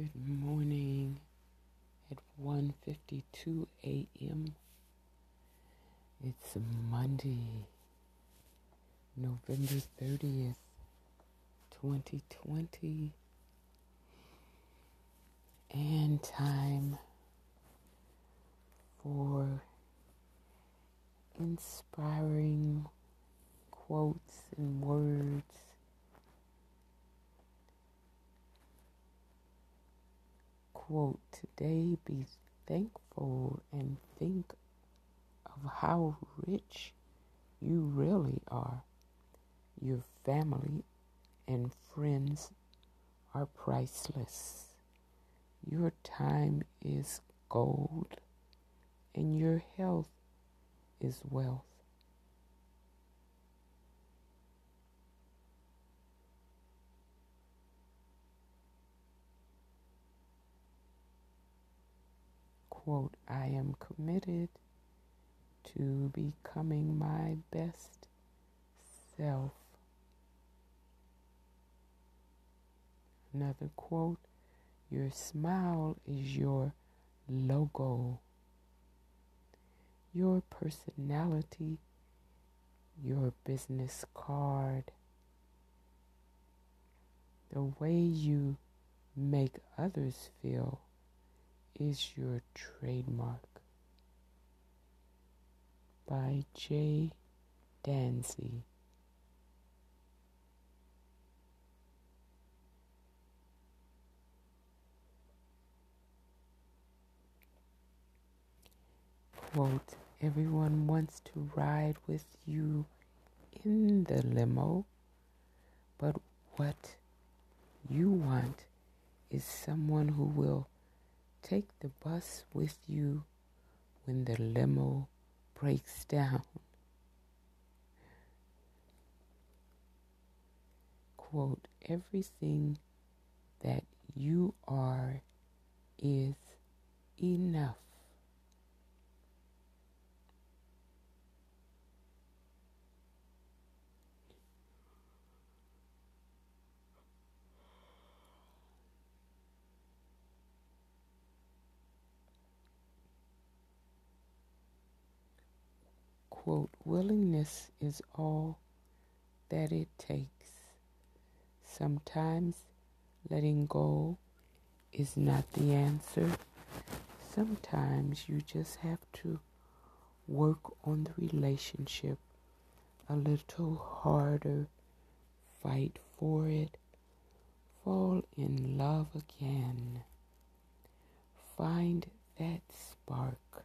Good morning at 1:52 a.m. It's Monday, November 30th, 2020, and time for inspiring quotes and words quote, Today be thankful and think of how rich you really are. Your family and friends are priceless. Your time is gold, and your health is wealth. Quote, I am committed to becoming my best self. Another quote, your smile is your logo, your personality, your business card, the way you make others feel is your trademark by Jay Danzie. Quote, everyone wants to ride with you in the limo, but what you want is someone who will Take the bus with you when the limo breaks down. Quote, everything that you are is enough. Quote, willingness is all that it takes. Sometimes letting go is not the answer. Sometimes you just have to work on the relationship a little harder, fight for it, fall in love again. Find that spark,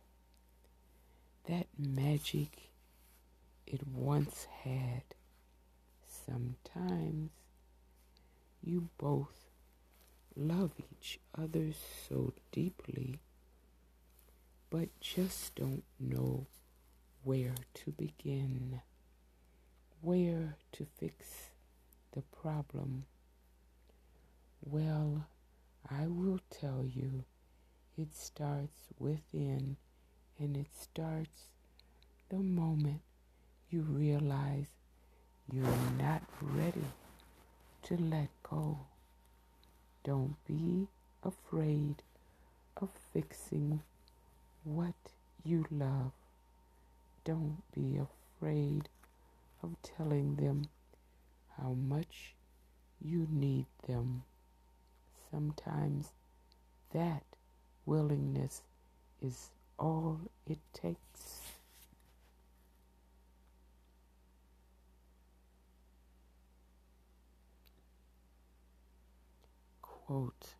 that magic it once had. Sometimes you both love each other so deeply, but just don't know where to begin, where to fix the problem. Well, I will tell you, it starts within and it starts the moment you realize you're not ready to let go. Don't be afraid of fixing what you love. Don't be afraid of telling them how much you need them. Sometimes that willingness is all it takes. quote,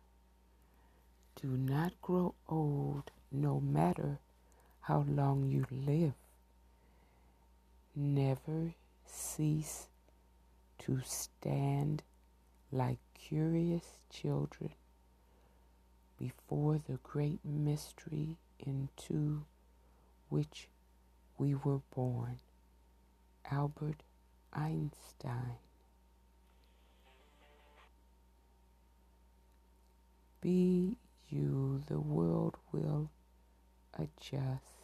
Do not grow old no matter how long you live. Never cease to stand like curious children before the great mystery into which we were born. Albert Einstein. Be you, the world will adjust.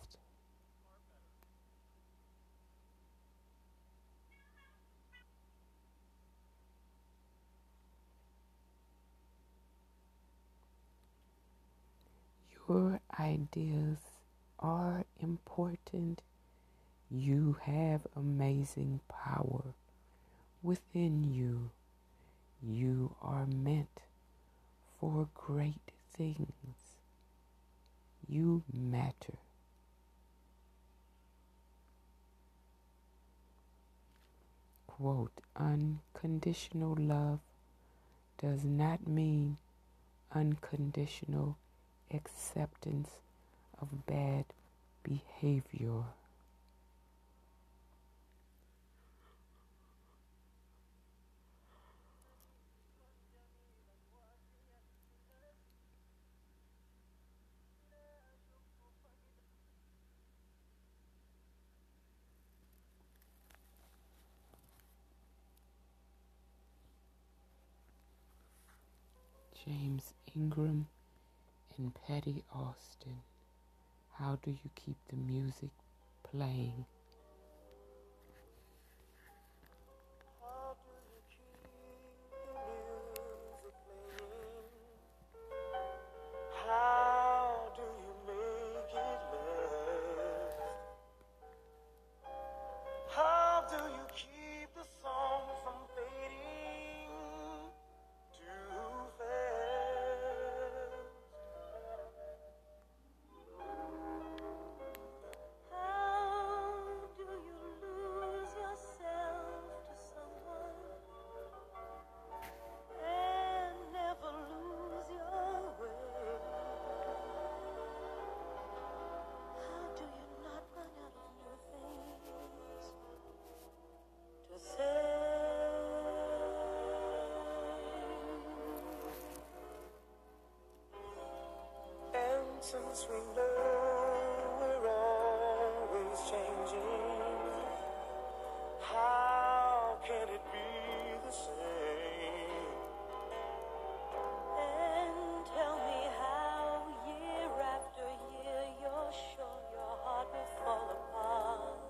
Your ideas are important. You have amazing power within you. You are meant for great things. You matter. Quote, unconditional love does not mean unconditional acceptance of bad behavior. James Ingram and Patti Austin. How do you keep the music playing? We know we're always changing. How can it be the same? And tell me how, year after year, you're sure your heart will fall apart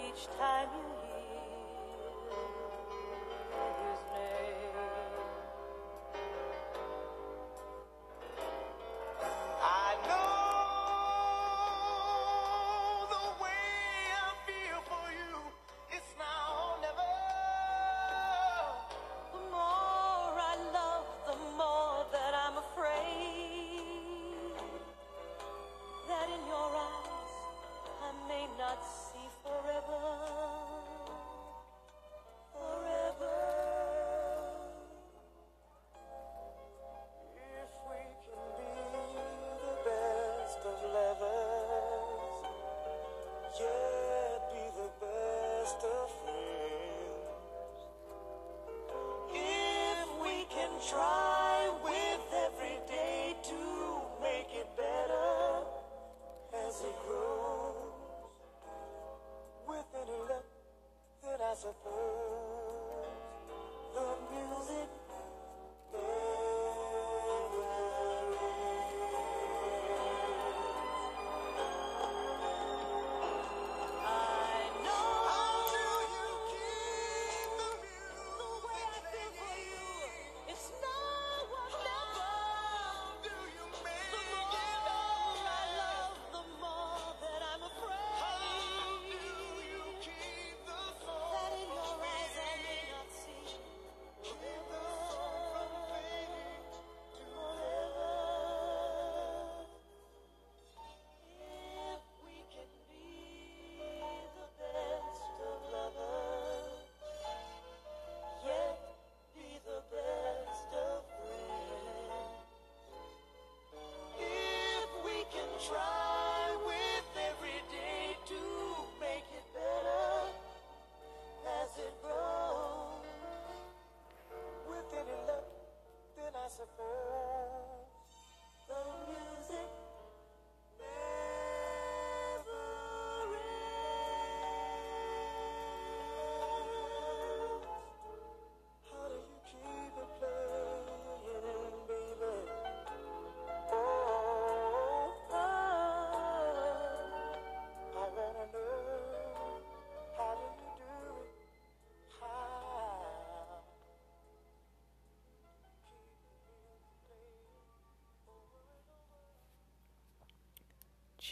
each time you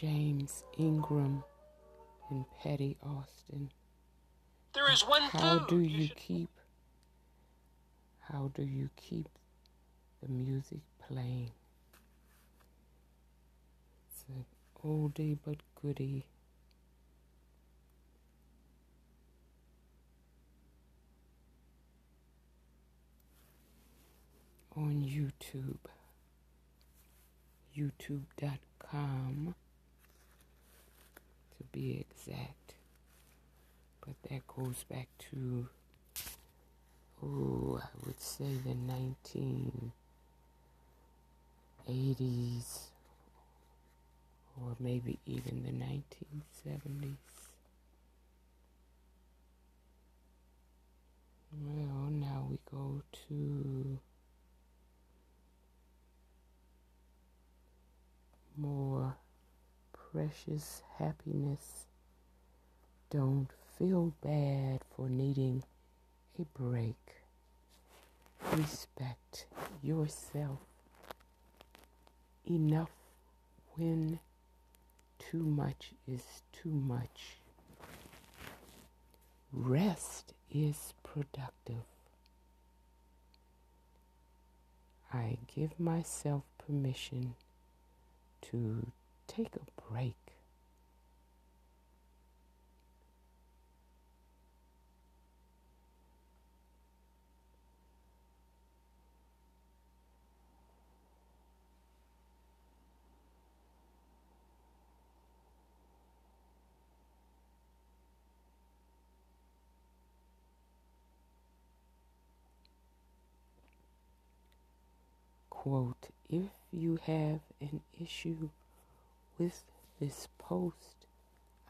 James Ingram and Patti Austin. There is one How do you should- keep how do you keep the music playing? It's an oldie but goodie. On YouTube. YouTube.com to be exact. But that goes back to oh, I would say the 1980s or maybe even the 1970s. Well, now we go to more precious happiness. Don't feel bad for needing a break. Respect yourself enough when too much is too much. Rest is productive. I give myself permission to take a break. Quote, if you have an issue with this post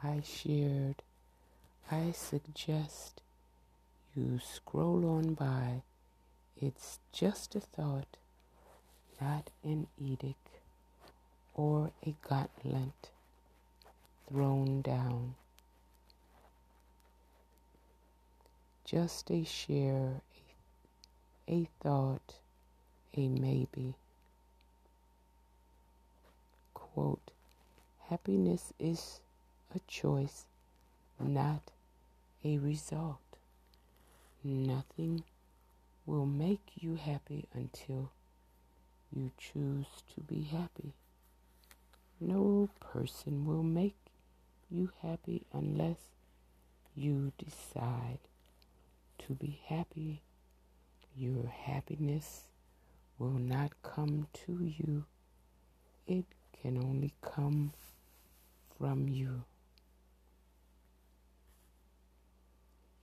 I shared, I suggest you scroll on by. It's just a thought, not an edict or a gauntlet thrown down. Just a share, a, a thought, a maybe. Quote, happiness is a choice, not a result. Nothing will make you happy until you choose to be happy. No person will make you happy unless you decide to be happy. Your happiness will not come to you, it can only come from you.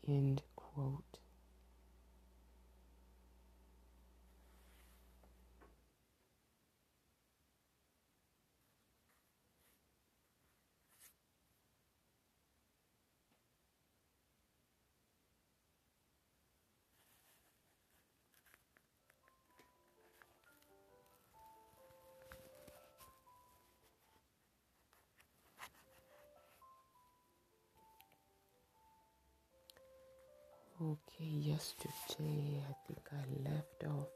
End quote. Okay, yesterday I think I left off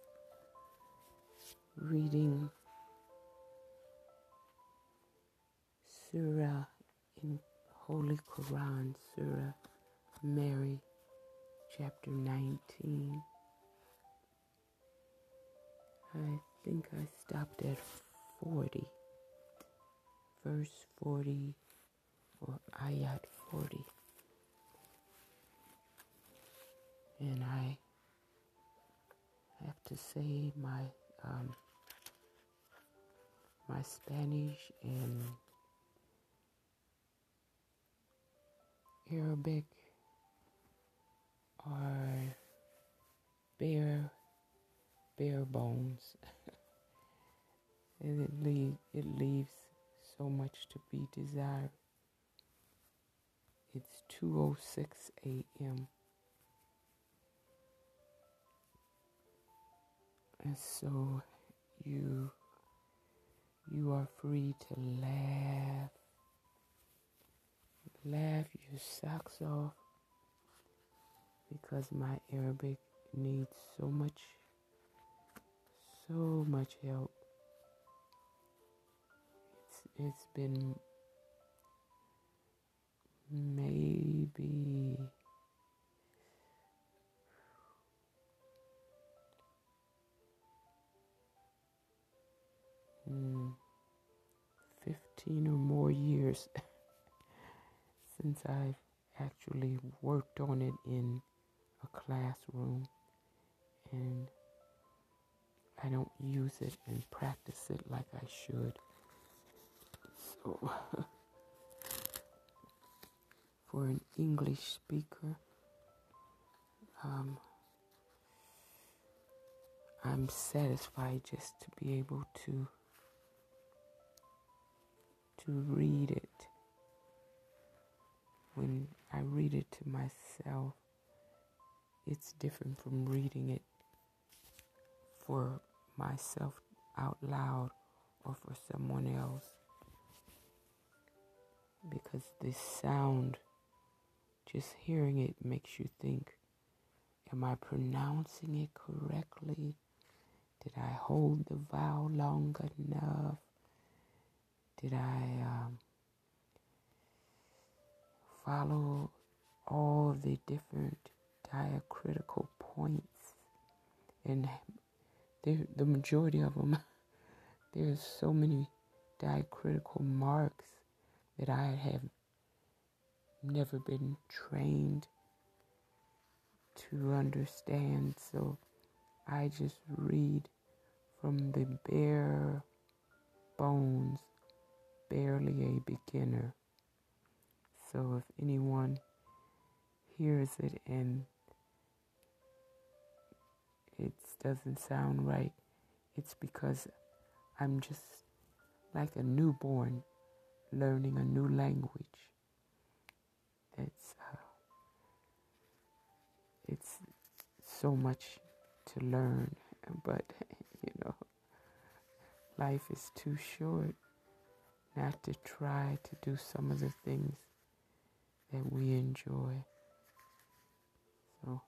reading Surah in Holy Quran, Surah Mary, chapter 19. I think I stopped at 40, verse 40 or ayat 40. And I have to say my um, my Spanish and Arabic are bare bare bones, and it leave, it leaves so much to be desired. It's 2:06 a.m. And so you you are free to laugh. Laugh your socks off because my Arabic needs so much so much help. It's it's been maybe mm, 15 or more years since I've actually worked on it in a classroom and I don't use it and practice it like I should. So, for an English speaker, um, I'm satisfied just to be able to to read it. When I read it to myself, it's different from reading it for myself out loud or for someone else. Because the sound just hearing it makes you think am i pronouncing it correctly? Did i hold the vowel long enough did i um, follow all the different diacritical points and the majority of them there's so many diacritical marks that I have never been trained to understand. So I just read from the bare bones, barely a beginner. So if anyone hears it and it doesn't sound right, it's because I'm just like a newborn learning a new language. It's uh, it's so much to learn, but you know, life is too short not to try to do some of the things that we enjoy. So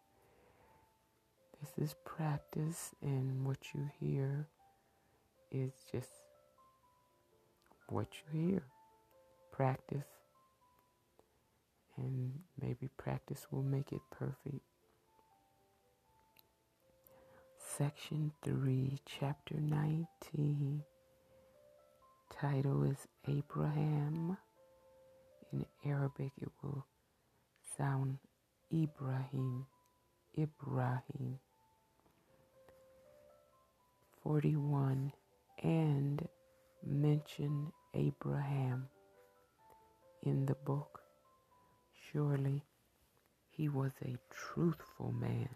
this is practice, and what you hear is just what you hear practice, and maybe practice will make it perfect. Section 3, Chapter 19. Title is Abraham. In Arabic, it will sound Ibrahim. Ibrahim. 41. And mention Abraham in the book. Surely he was a truthful man,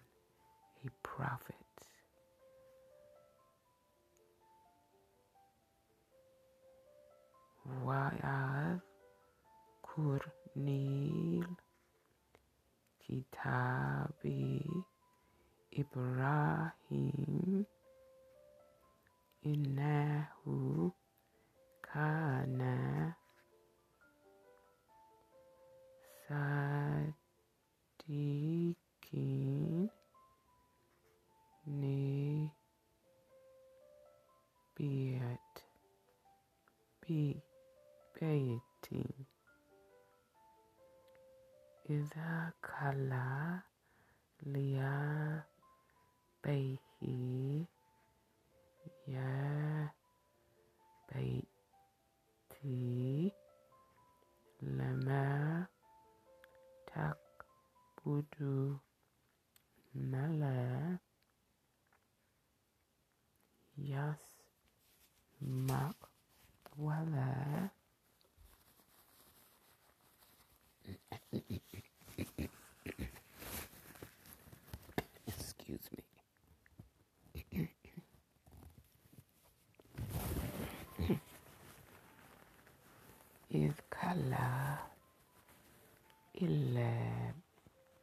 إلا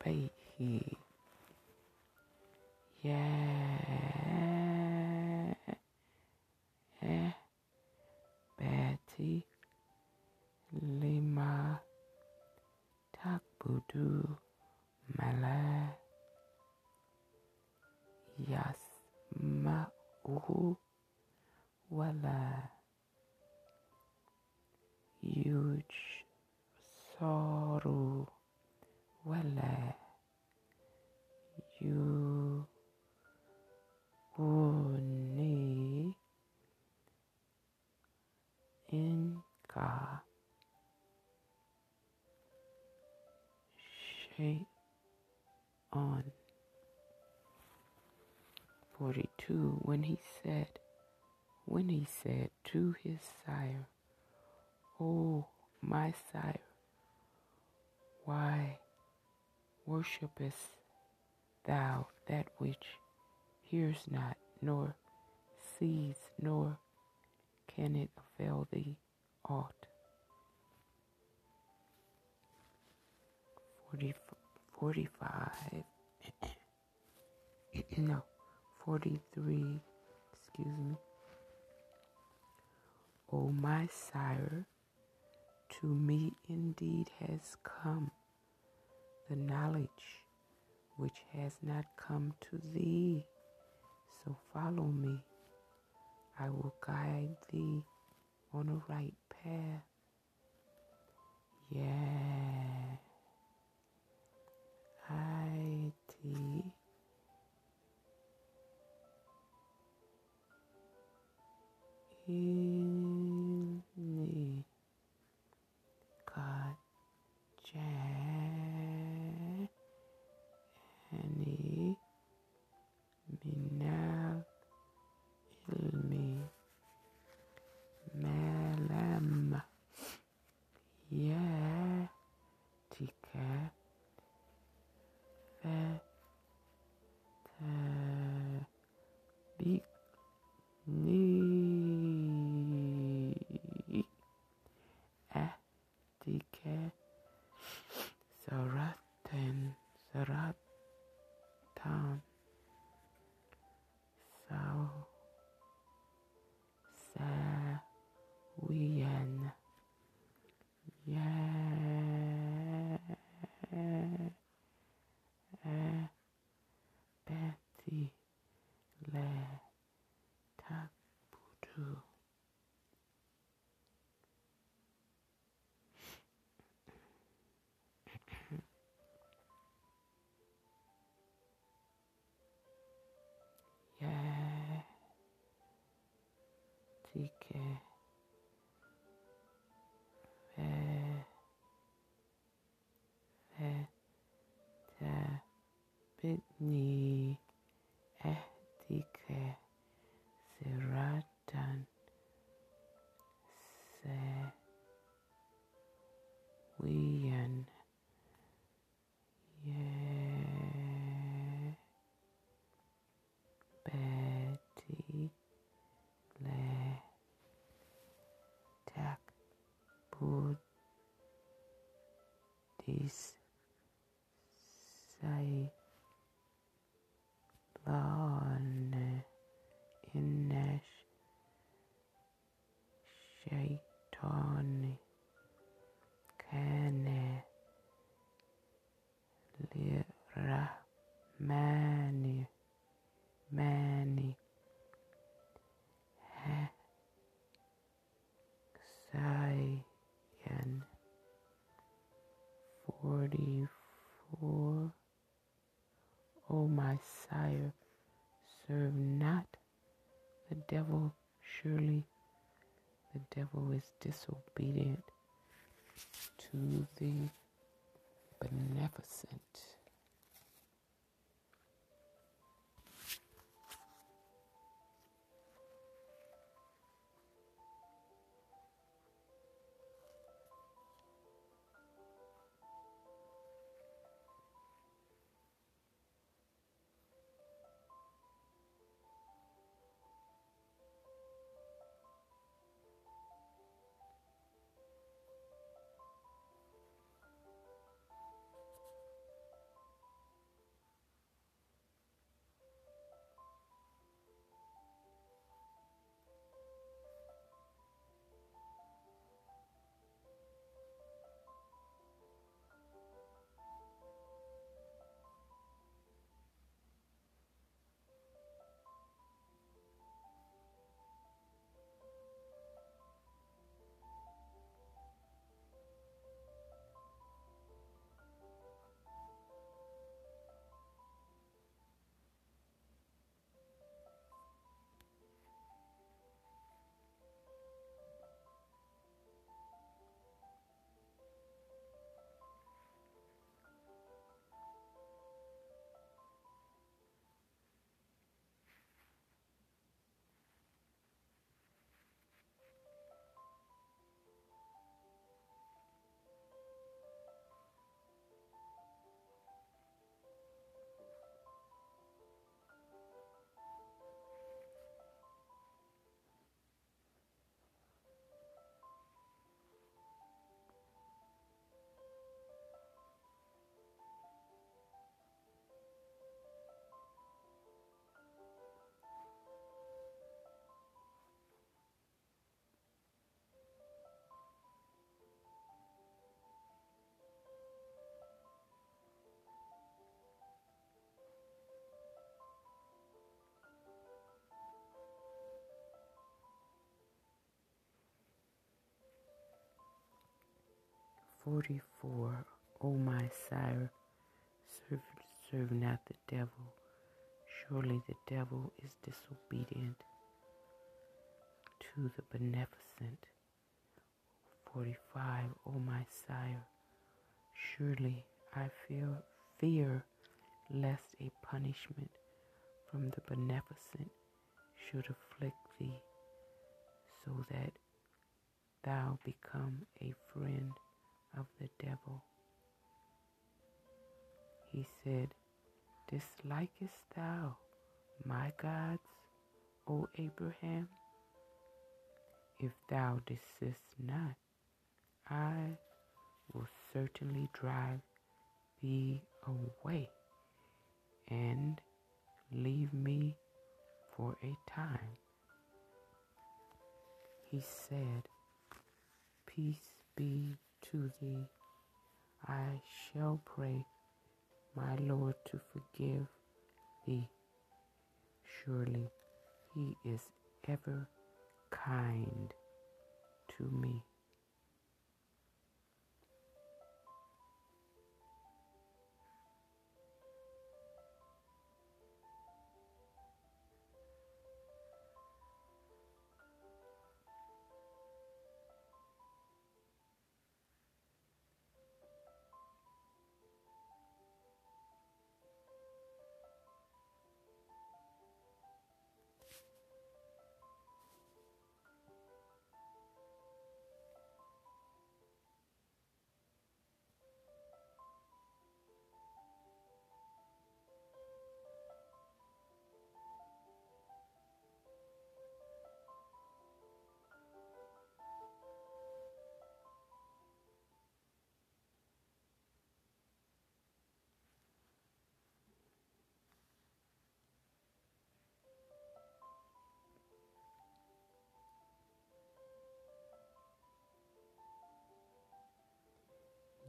بيه يا باتي لما تعبد ملا يسمعه ولا Soru Wala You Uni Inka. Shay on. 42 when he said when he said to his sire o my sire why worshipest thou that which hears not nor sees nor can it avail thee aught? 40, 45 no 43 excuse me. O my sire to me indeed has come the knowledge which has not come to thee. So follow me. I will guide thee on a right path. Yeah. I T ini fatabitni ahdika siratan sawiyan ya bati la takbud this my sire, serve not the devil. Surely the devil is disobedient 44. O my sire, serve, serve not the devil. Surely the devil is disobedient to the beneficent. 45. O my sire, surely I fear, fear lest a punishment from the beneficent should afflict thee, so that thou become a friend of the devil. He said, Dislikest thou my gods, O Abraham? If thou desist not, I will certainly drive thee away and leave me for a time. He said, Peace be to thee. I shall pray my Lord to forgive thee. Surely he is ever kind to me.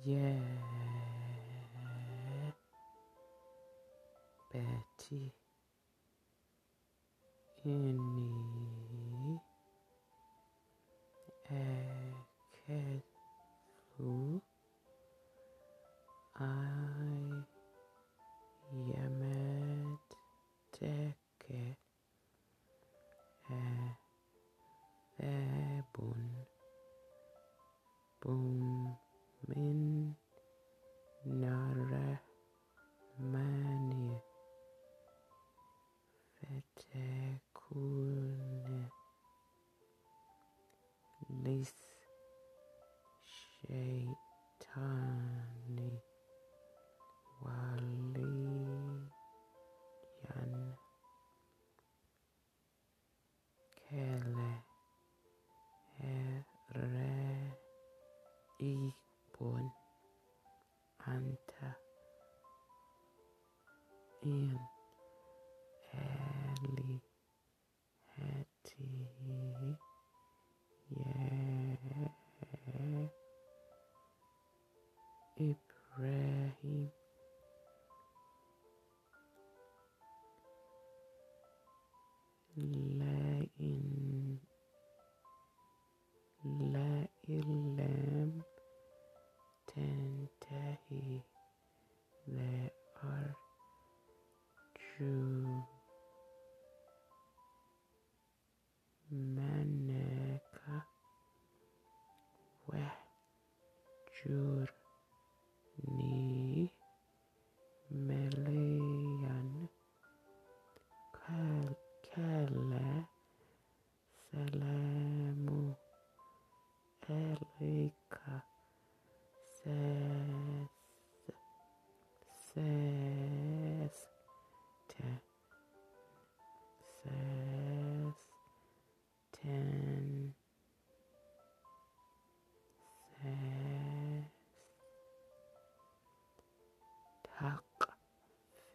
Yeah, Betty. Any ekethu I yamet teke ebun boom Ibrahim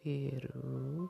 biru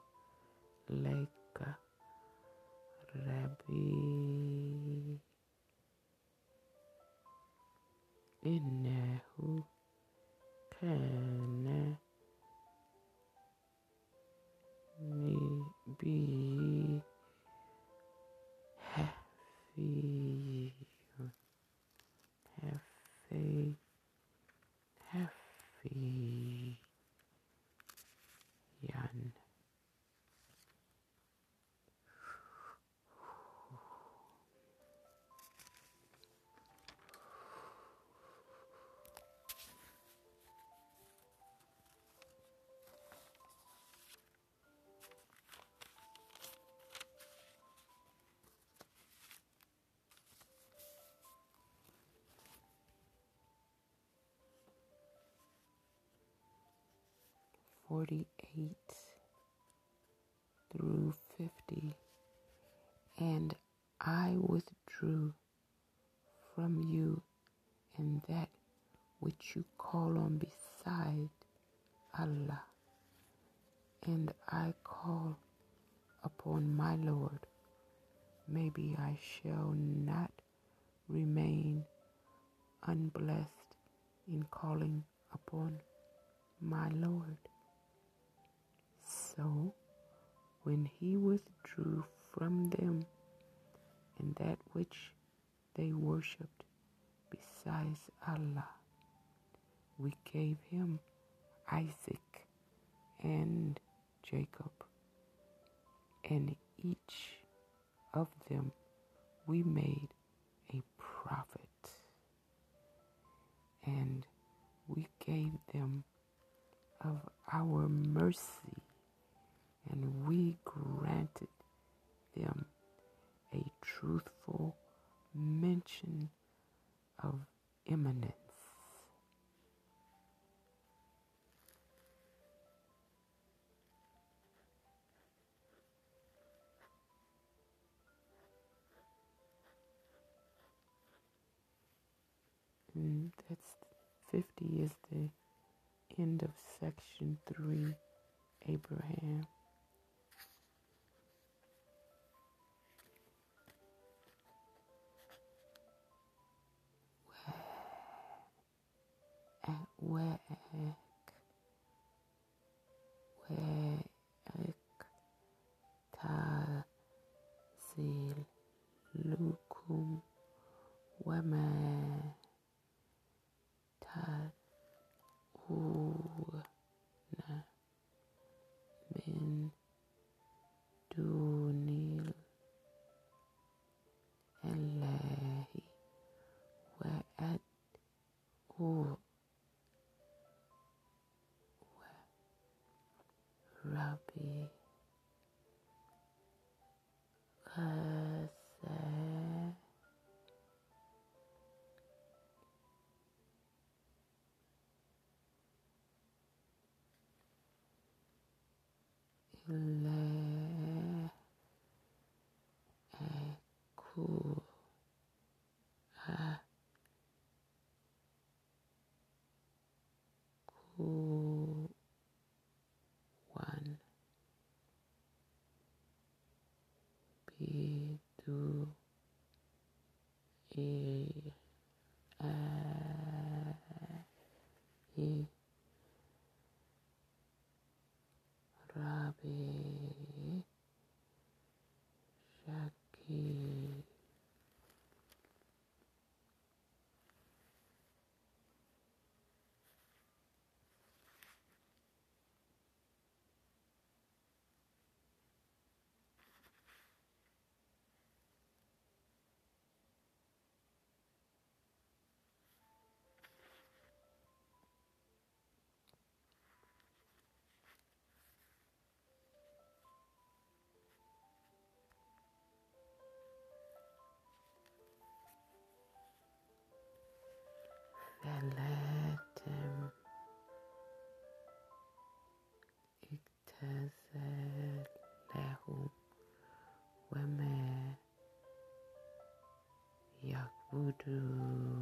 48 through 50. And I withdrew from you, and that which you call on beside Allah, and I call upon my Lord. Maybe I shall not remain unblessed in calling upon my Lord. So, when he withdrew from them and that which they worshipped besides Allah, we gave him Isaac and Jacob, and each of them we made a prophet, and we gave them of our mercy, and we granted them a truthful mention of eminence. And that's 50 is the end of section 3 Abraham. وإك. وإك. تعزلكم وما I voodoo.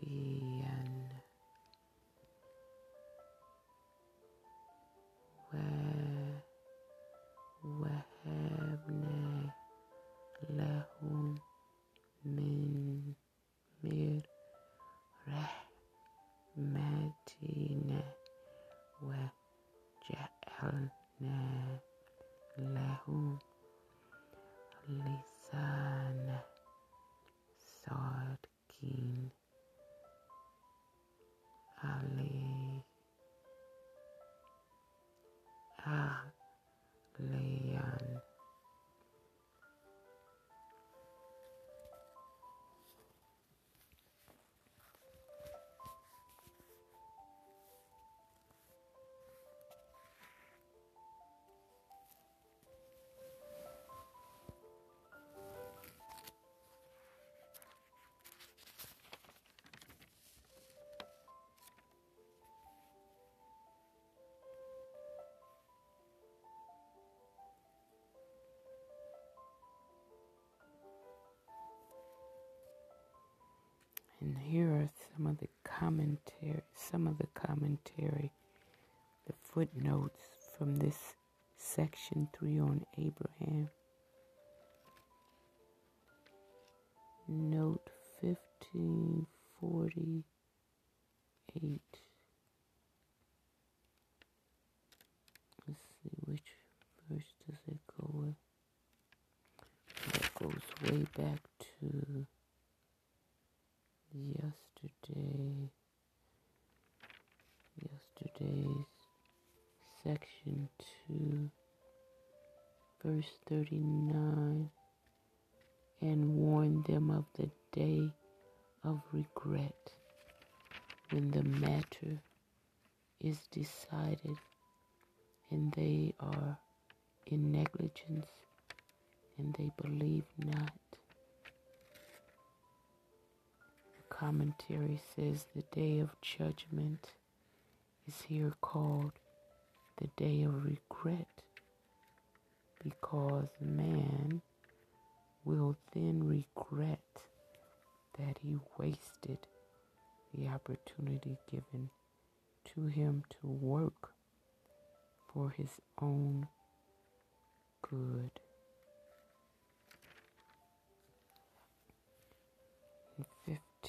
be And here are some of the commentary, some of the commentary, the footnotes from this section three on Abraham. Note 1548. Let's see which verse does it go with. That goes way back to yesterday. Yesterday's section 2, verse 39 and warn them of the day of regret when the matter is decided and they are in negligence and they believe not. Commentary says the day of judgment is here called the day of regret because man will then regret that he wasted the opportunity given to him to work for his own good.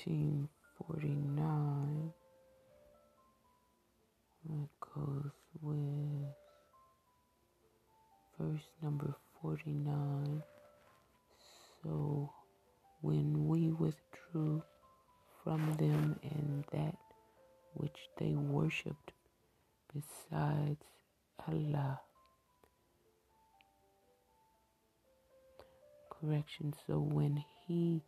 1549, it goes with verse number 49. So when we withdrew from them and that which they worshipped besides Allah. Correction. So when he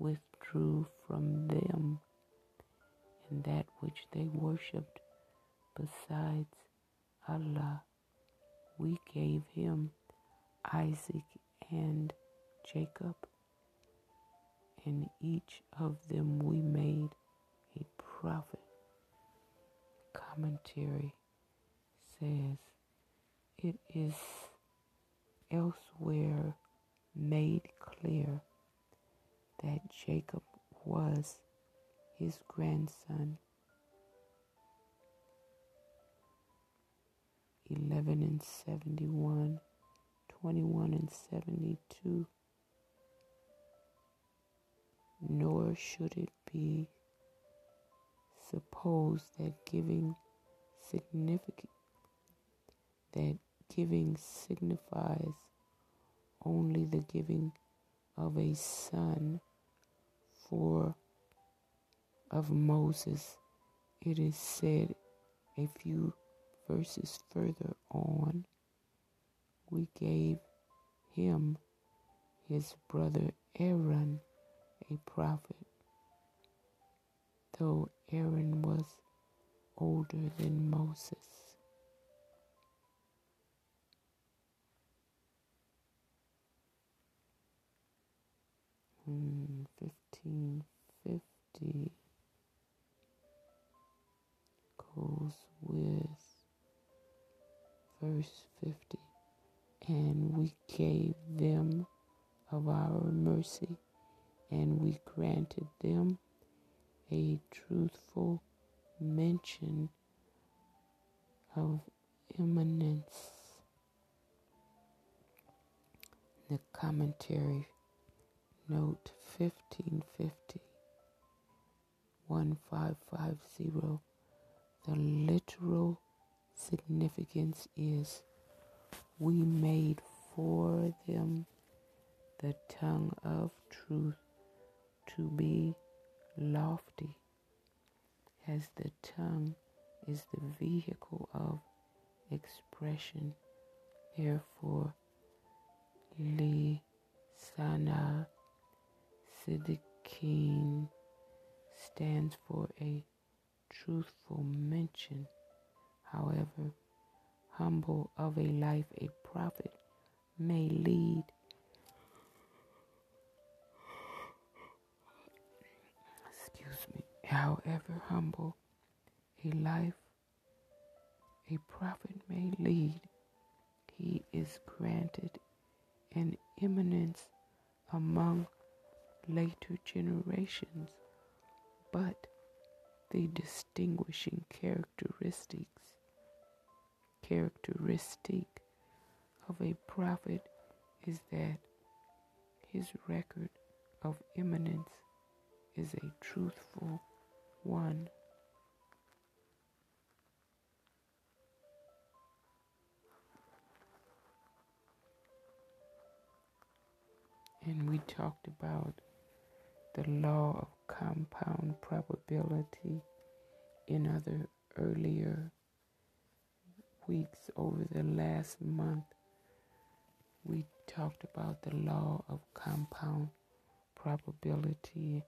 withdrew from them and that which they worshipped besides Allah, we gave him Isaac and Jacob, and each of them we made a prophet. Commentary says it is elsewhere made clear that Jacob was his grandson. 11 and 71, 21 and 72 nor should it be supposed that giving significant that giving signifies only the giving of a son for of Moses it is said a few verses further on we gave him his brother Aaron a prophet, though Aaron was older than Moses. Hmm, Hmm, 1550 goes with verse 50 and we gave them of our mercy and we granted them a truthful mention of eminence. The commentary, note 1550, 1550, the literal significance is we made for them the tongue of truth to be lofty, as the tongue is the vehicle of expression. Therefore, Lisana Siddiqeen stands for a truthful mention. However, humble of a life a prophet may lead Excuse me. however humble a life a prophet may lead, he is granted an eminence among later generations but the distinguishing characteristics characteristic of a prophet is that his record of eminence is a truthful one. And we talked about the law of compound probability in other earlier weeks over the last month. We talked about the law of compound probability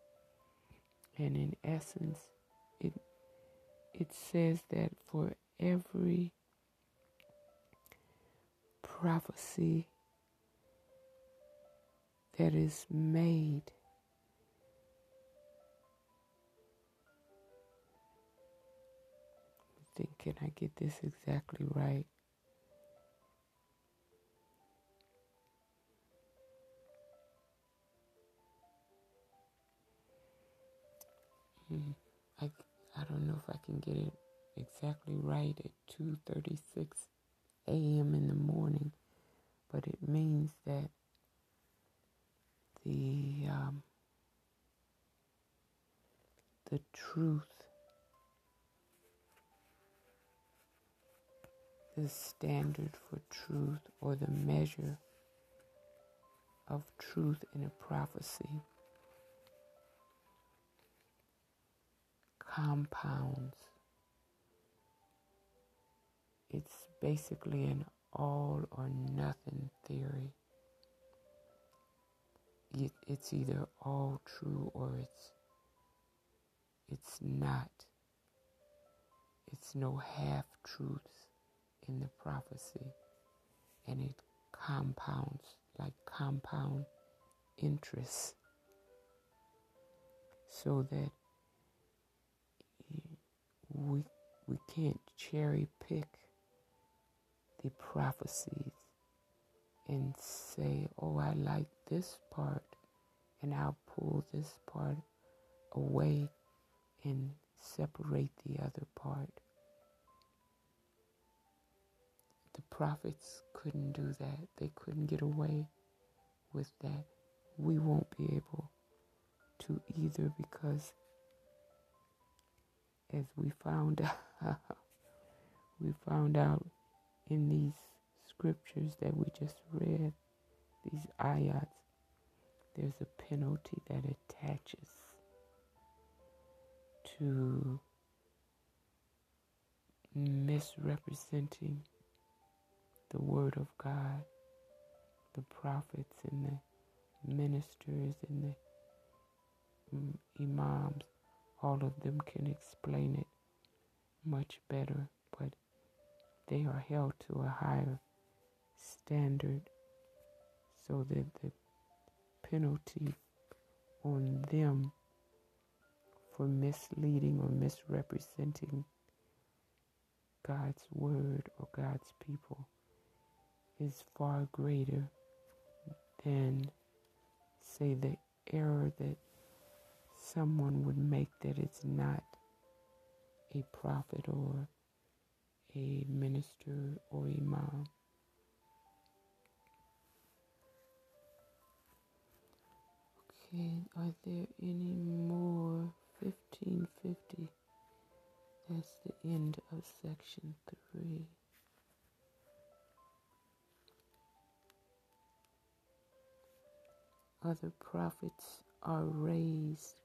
and in essence it it says that for every prophecy that is made think can I get this exactly right Mm, I, I don't know if I can get it exactly right at 2:36 a.m. in the morning, but it means that the um, the truth, the standard for truth, or the measure of truth in a prophecy compounds. It's basically an all or nothing theory. It, it's either all true or it's it's not. It's no half truths in the prophecy, and it compounds like compound interest, so that we we can't cherry pick the prophecies and say, "Oh, I like this part," and I'll pull this part away and separate the other part. The prophets couldn't do that. They couldn't get away with that. We won't be able to either because as we found out we found out in these scriptures that we just read, these ayats, there's a penalty that attaches to misrepresenting the word of God, the prophets and the ministers and the mm, imams all of them can explain it much better, but they are held to a higher standard so that the penalty on them for misleading or misrepresenting God's word or God's people is far greater than, say, the error that someone would make that it's not a prophet or a minister or imam. Okay, are there any more? 1550. That's the end of section 3. Other prophets are raised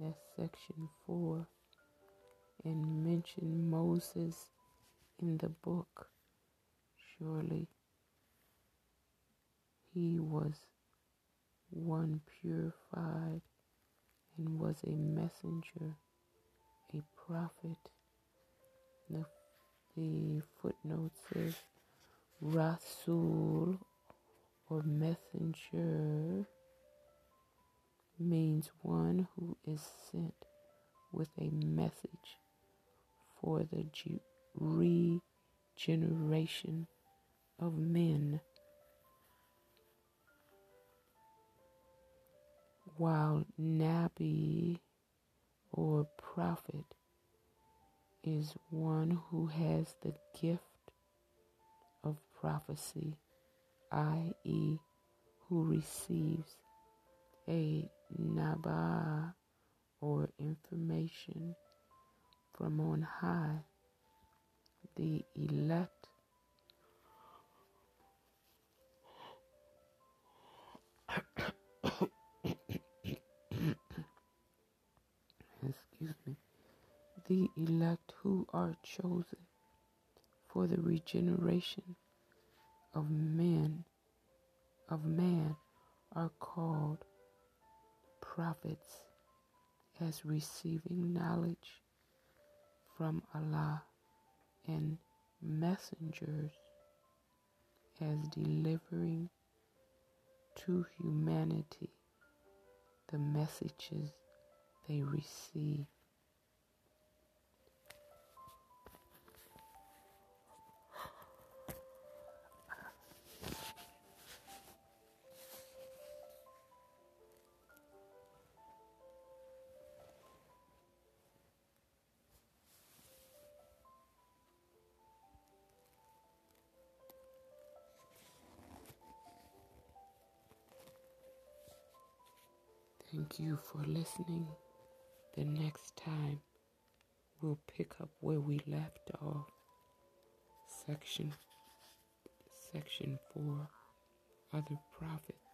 that's section 4, and mention Moses in the book. Surely he was one purified and was a messenger, a prophet. The, the footnote says Rasul or messenger means one who is sent with a message for the regeneration of men. While Nabi or prophet is one who has the gift of prophecy, i.e., who receives a naba or information from on high. The elect excuse me, the elect who are chosen for the regeneration of men of man are called prophets as receiving knowledge from Allah and messengers as delivering to humanity the messages they receive. Thank you for listening. The next time we'll pick up where we left off. Section section 4 Other prophets.